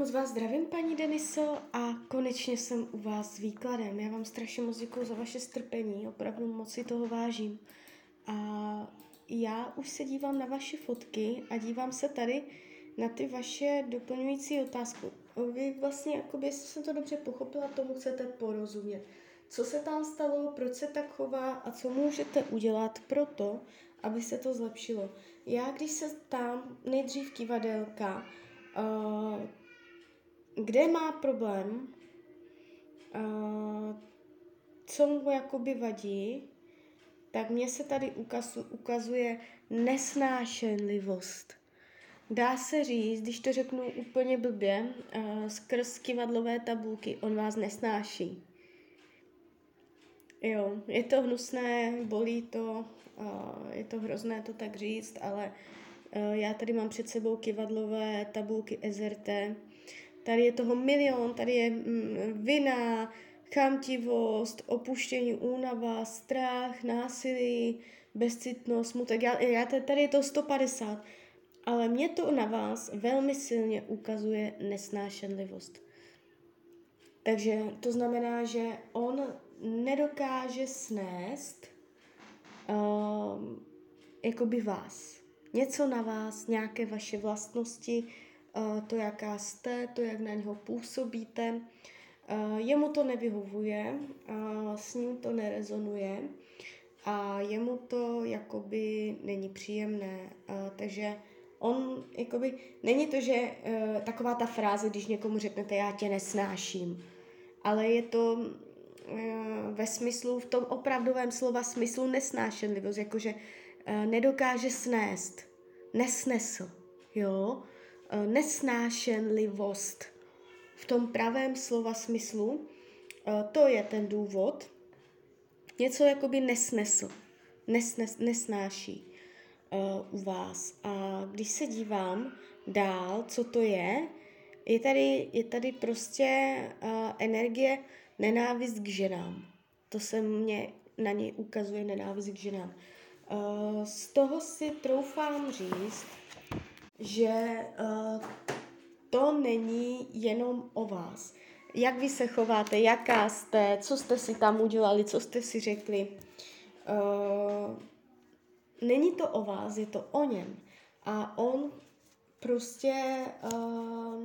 moc vás zdravím, paní Deniso, a konečně jsem u vás s výkladem. Já vám strašně moc děkuji za vaše strpení, opravdu moc si toho vážím. A já už se dívám na vaše fotky a dívám se tady na ty vaše doplňující otázky. Vy vlastně, jakoby, jestli jsem to dobře pochopila, tomu chcete porozumět. Co se tam stalo, proč se tak chová a co můžete udělat pro to, aby se to zlepšilo. Já, když se tam nejdřív kivadelka, uh, kde má problém, uh, co mu jakoby vadí, tak mně se tady ukazu, ukazuje nesnášenlivost. Dá se říct, když to řeknu úplně blbě, uh, skrz kivadlové tabulky, on vás nesnáší. Jo, je to hnusné, bolí to, uh, je to hrozné to tak říct, ale uh, já tady mám před sebou kivadlové tabulky SRT, Tady je toho milion, tady je mm, vina, chamtivost, opuštění, únava, strach, násilí, bezcitnost, smutek. Já, já, tady je to 150, ale mě to na vás velmi silně ukazuje nesnášenlivost. Takže to znamená, že on nedokáže snést uh, jakoby vás. Něco na vás, nějaké vaše vlastnosti, to, jaká jste, to, jak na něho působíte. Jemu to nevyhovuje, s ním to nerezonuje a jemu to jakoby není příjemné. Takže on, jakoby, není to, že e, taková ta fráze, když někomu řeknete, já tě nesnáším, ale je to e, ve smyslu, v tom opravdovém slova smyslu nesnášenlivost, jakože e, nedokáže snést, nesnesl, jo, nesnášenlivost v tom pravém slova smyslu, eh, to je ten důvod. Něco jakoby nesnesl, nesnes, nesnáší uh, u vás. A když se dívám dál, co to je, je tady, je tady prostě energie nenávist k ženám. To se mně na něj ukazuje nenávist k ženám. Z toho si troufám říct, že uh, to není jenom o vás. Jak vy se chováte, jaká jste, co jste si tam udělali, co jste si řekli. Uh, není to o vás, je to o něm. A on prostě uh,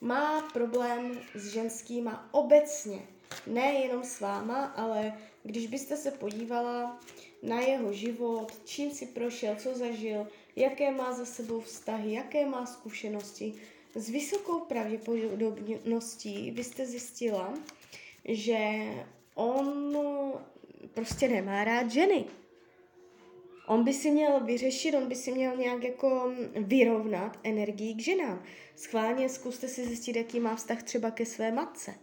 má problém s ženskýma obecně. Ne jenom s váma, ale když byste se podívala na jeho život, čím si prošel, co zažil, jaké má za sebou vztahy, jaké má zkušenosti. S vysokou pravděpodobností byste zjistila, že on prostě nemá rád ženy. On by si měl vyřešit, on by si měl nějak jako vyrovnat energii k ženám. Schválně zkuste si zjistit, jaký má vztah třeba ke své matce.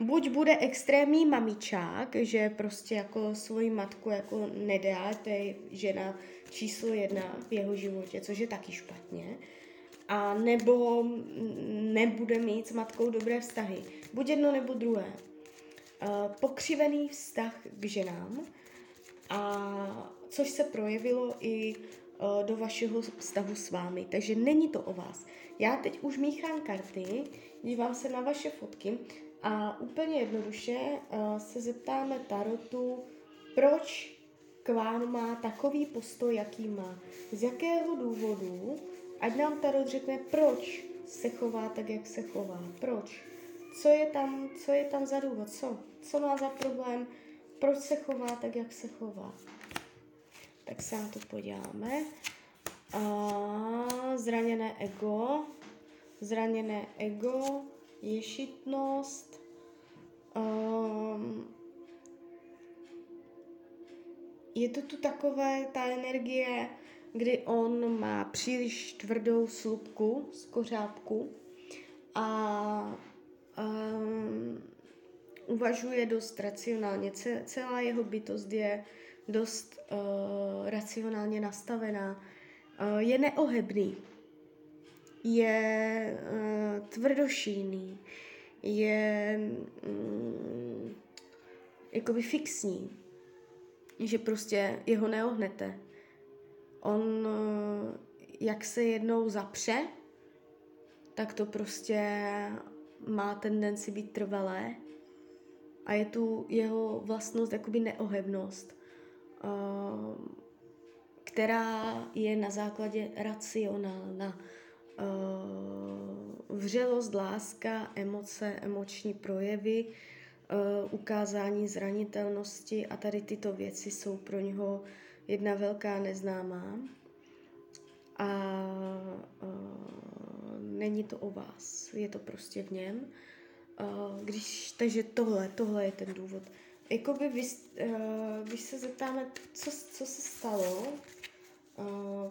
Buď bude extrémní mamičák, že prostě jako svoji matku jako nedá, to je žena číslo jedna v jeho životě, což je taky špatně, a nebo nebude mít s matkou dobré vztahy. Buď jedno nebo druhé. Uh, pokřivený vztah k ženám, a což se projevilo i uh, do vašeho vztahu s vámi. Takže není to o vás. Já teď už míchám karty, dívám se na vaše fotky a úplně jednoduše uh, se zeptáme Tarotu, proč k vám má takový postoj, jaký má. Z jakého důvodu, ať nám Tarot řekne, proč se chová tak, jak se chová. Proč? Co je tam, co je tam za důvod? Co? Co má za problém? Proč se chová tak, jak se chová? Tak se na to podíváme. A zraněné ego. Zraněné ego, ješitnost, um, je to tu takové, ta energie, kdy on má příliš tvrdou slupku z kořápku a um, uvažuje dost racionálně. Celá jeho bytost je dost uh, racionálně nastavená. Uh, je neohebný, je uh, tvrdošíný, je um, jakoby fixní že prostě jeho neohnete. On, eh, jak se jednou zapře, tak to prostě má tendenci být trvalé a je tu jeho vlastnost, jakoby neohebnost, uh, která je na základě racionálna. Uh, vřelost, láska, emoce, emoční projevy, uh, ukázání zranitelnosti a tady tyto věci jsou pro něho jedna velká neznámá. A uh, není to o vás, je to prostě v něm. Když, takže tohle, tohle je ten důvod. Jakoby vy, když se zeptáme, co, co se stalo,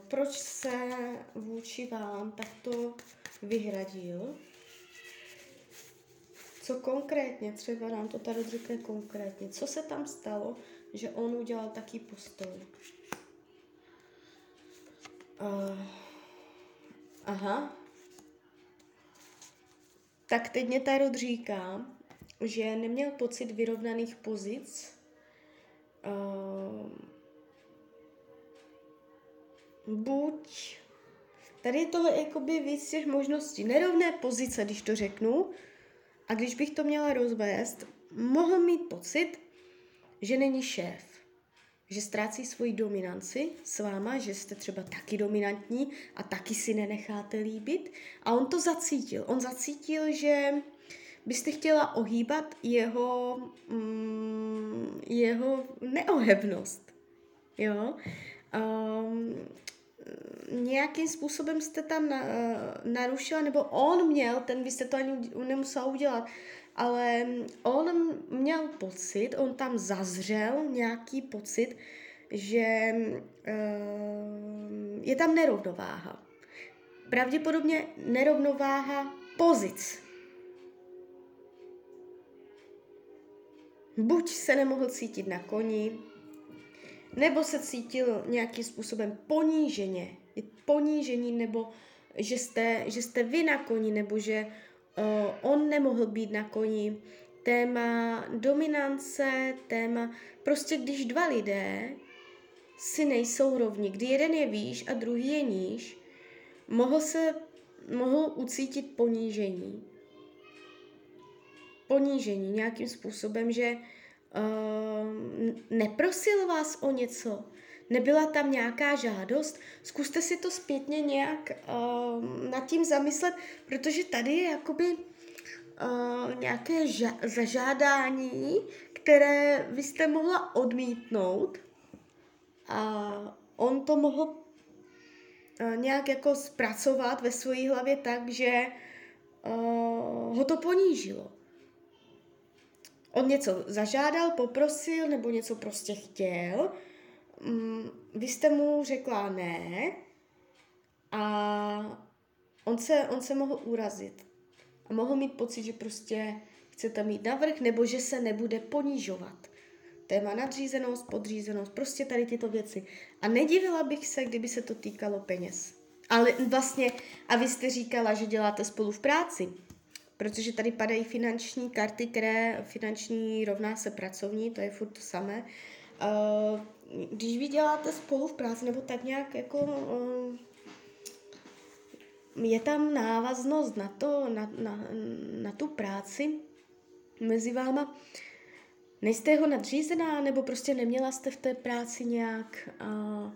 proč se vůči vám takto vyhradil, co konkrétně, třeba nám to tady řekne konkrétně, co se tam stalo, že on udělal taký postoj. Uh, aha. Tak teď mě Tarot říká, že neměl pocit vyrovnaných pozic. Uh, buď Tady je toho jakoby víc těch možností. Nerovné pozice, když to řeknu, a když bych to měla rozvést, mohl mít pocit, že není šéf, že ztrácí svoji dominanci s váma, že jste třeba taky dominantní a taky si nenecháte líbit. A on to zacítil. On zacítil, že byste chtěla ohýbat jeho, mm, jeho neohebnost. Jo? Um, nějakým způsobem jste tam na, uh, narušila, nebo on měl, ten byste to ani nemusela udělat, ale on měl pocit, on tam zazřel nějaký pocit, že uh, je tam nerovnováha. Pravděpodobně nerovnováha pozic. Buď se nemohl cítit na koni, nebo se cítil nějakým způsobem poníženě. Ponížení, nebo že jste, že jste vy na koni, nebo že uh, on nemohl být na koni. Téma dominance, téma, prostě když dva lidé si nejsou rovni, kdy jeden je výš a druhý je níž, mohl se, mohl ucítit ponížení. Ponížení nějakým způsobem, že uh, neprosil vás o něco, nebyla tam nějaká žádost, zkuste si to zpětně nějak uh, nad tím zamyslet, protože tady je jakoby uh, nějaké ža- zažádání, které vy jste mohla odmítnout a on to mohl uh, nějak jako zpracovat ve své hlavě tak, že uh, ho to ponížilo. On něco zažádal, poprosil nebo něco prostě chtěl mm, vy jste mu řekla ne a on se, on se mohl urazit. A mohl mít pocit, že prostě chcete mít navrh, nebo že se nebude ponížovat. Téma nadřízenost, podřízenost, prostě tady tyto věci. A nedivila bych se, kdyby se to týkalo peněz. Ale vlastně, a vy jste říkala, že děláte spolu v práci, protože tady padají finanční karty, které finanční rovná se pracovní, to je furt to samé. Uh, když vy děláte spolu v práci, nebo tak nějak jako uh, je tam návaznost na to, na, na, na tu práci mezi váma, nejste jeho nadřízená, nebo prostě neměla jste v té práci nějak uh,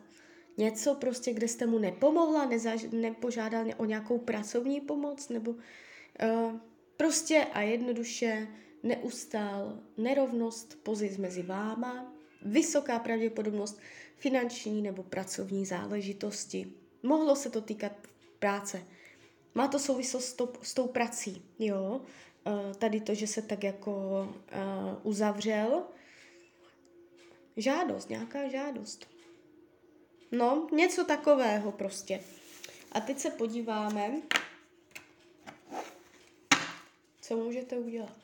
něco prostě, kde jste mu nepomohla, nezaž, nepožádal o nějakou pracovní pomoc, nebo uh, prostě a jednoduše neustál nerovnost pozic mezi váma, vysoká pravděpodobnost finanční nebo pracovní záležitosti. Mohlo se to týkat práce. Má to souvislost s, to, s tou prací, jo. Uh, tady to, že se tak jako uh, uzavřel. Žádost, nějaká žádost. No, něco takového prostě. A teď se podíváme, co můžete udělat.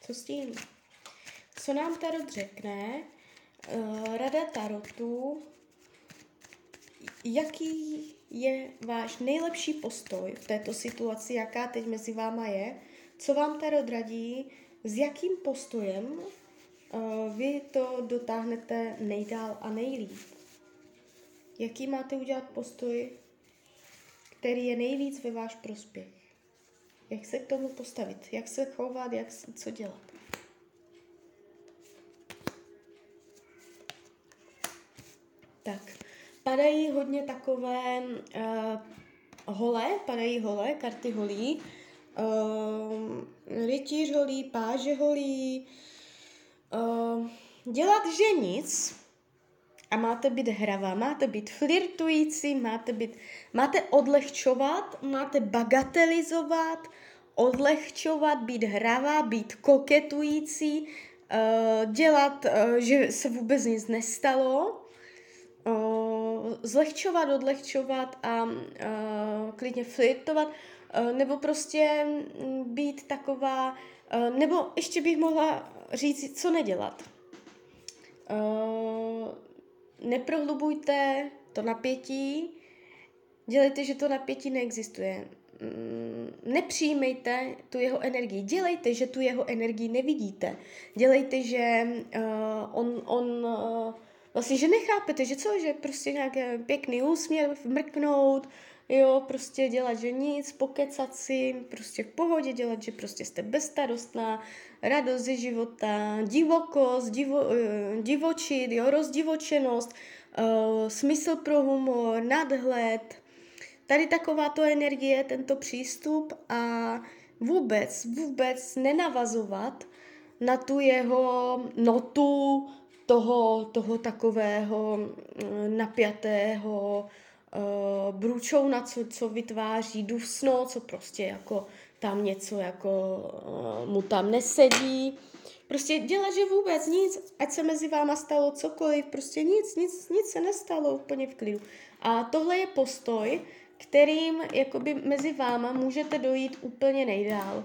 Co s tím? Co nám Tarot řekne? Uh, rada Tarotu. Jaký je váš nejlepší postoj v této situaci, jaká teď mezi váma je? Co vám Tarot radí? S jakým postojem uh, vy to dotáhnete nejdál a nejlíp? jaký máte udělat postoj, který je nejvíc ve váš prospěch. Jak se k tomu postavit, jak se chovat, jak co dělat. Tak, padají hodně takové uh, hole, padají hole, karty holí, uh, rytíř holí, páže holí, uh, dělat, že nic a máte být hravá, máte být flirtující, máte, být, máte odlehčovat, máte bagatelizovat, odlehčovat, být hravá, být koketující, uh, dělat, uh, že se vůbec nic nestalo, uh, zlehčovat, odlehčovat a klidně flirtovat, nebo prostě být taková, nebo ještě bych mohla říct, co nedělat. Neprohlubujte to napětí, dělejte, že to napětí neexistuje. Mm, nepřijímejte tu jeho energii. Dělejte, že tu jeho energii nevidíte. Dělejte, že uh, on, on uh, vlastně, že nechápete, že co, že prostě nějaký pěkný úsměv, mrknout, jo, prostě dělat, že nic, pokecat si, prostě v pohodě dělat, že prostě jste bezstarostná, radost ze života, divokost, divo, uh, divočit, jo, rozdivočenost, uh, smysl pro humor, nadhled, tady takováto energie, tento přístup a vůbec, vůbec nenavazovat na tu jeho notu toho, toho takového mm, napjatého uh, bručouna, co, co vytváří dusno, co prostě jako tam něco jako uh, mu tam nesedí. Prostě dělat, že vůbec nic, ať se mezi váma stalo cokoliv, prostě nic, nic, nic se nestalo úplně v klidu. A tohle je postoj, kterým jakoby mezi váma můžete dojít úplně nejdál.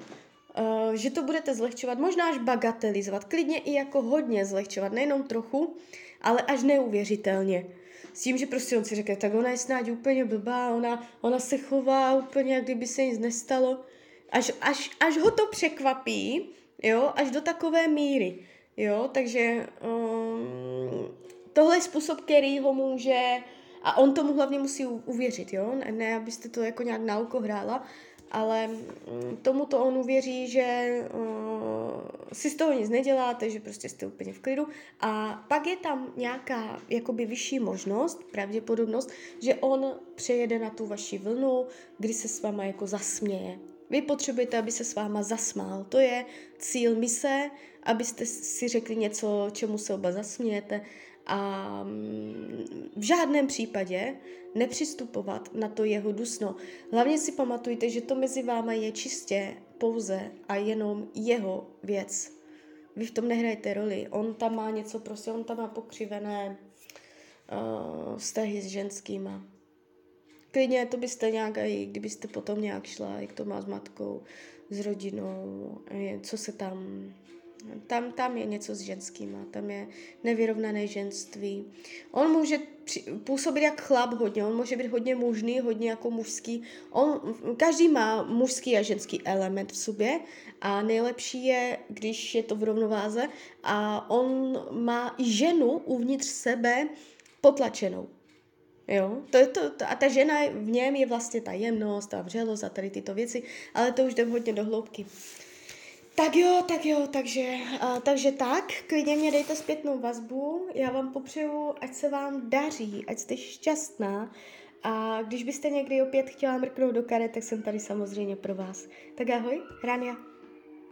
Uh, že to budete zlehčovat, možná až bagatelizovat, klidně i jako hodně zlehčovat, nejenom trochu, ale až neuvěřitelně. S tím, že prostě on si řekne, tak ona je snad úplně blbá, ona, ona se chová úplně, jak kdyby se nic nestalo. Až, až, až ho to překvapí, jo, až do takové míry, jo, takže um, tohle je způsob, který ho může a on tomu hlavně musí uvěřit, jo? Ne, ne abyste to jako nějak na oko hrála, ale mm, tomu to on uvěří, že uh, si z toho nic neděláte, že prostě jste úplně v klidu a pak je tam nějaká jakoby vyšší možnost, pravděpodobnost, že on přejede na tu vaši vlnu, kdy se s váma jako zasměje. Vy potřebujete, aby se s váma zasmál. To je cíl mise, abyste si řekli něco, čemu se oba zasmějete a v žádném případě nepřistupovat na to jeho dusno. Hlavně si pamatujte, že to mezi váma je čistě pouze a jenom jeho věc. Vy v tom nehrajete roli. On tam má něco, prostě on tam má pokřivené uh, vztahy s ženskýma. Klidně to byste nějak, kdybyste potom nějak šla, jak to má s matkou, s rodinou, co se tam tam, tam je něco s ženskýma, tam je nevyrovnané ženství. On může při, působit jak chlap hodně, on může být hodně mužný, hodně jako mužský. On, každý má mužský a ženský element v sobě a nejlepší je, když je to v rovnováze a on má i ženu uvnitř sebe potlačenou. Jo, to je to, to, a ta žena v něm je vlastně ta jemnost, ta vřelost a tady tyto věci, ale to už jde hodně do hloubky. Tak jo, tak jo, takže, uh, takže tak, klidně mě dejte zpětnou vazbu, já vám popřeju, ať se vám daří, ať jste šťastná a když byste někdy opět chtěla mrknout do karet, tak jsem tady samozřejmě pro vás. Tak ahoj, Rania.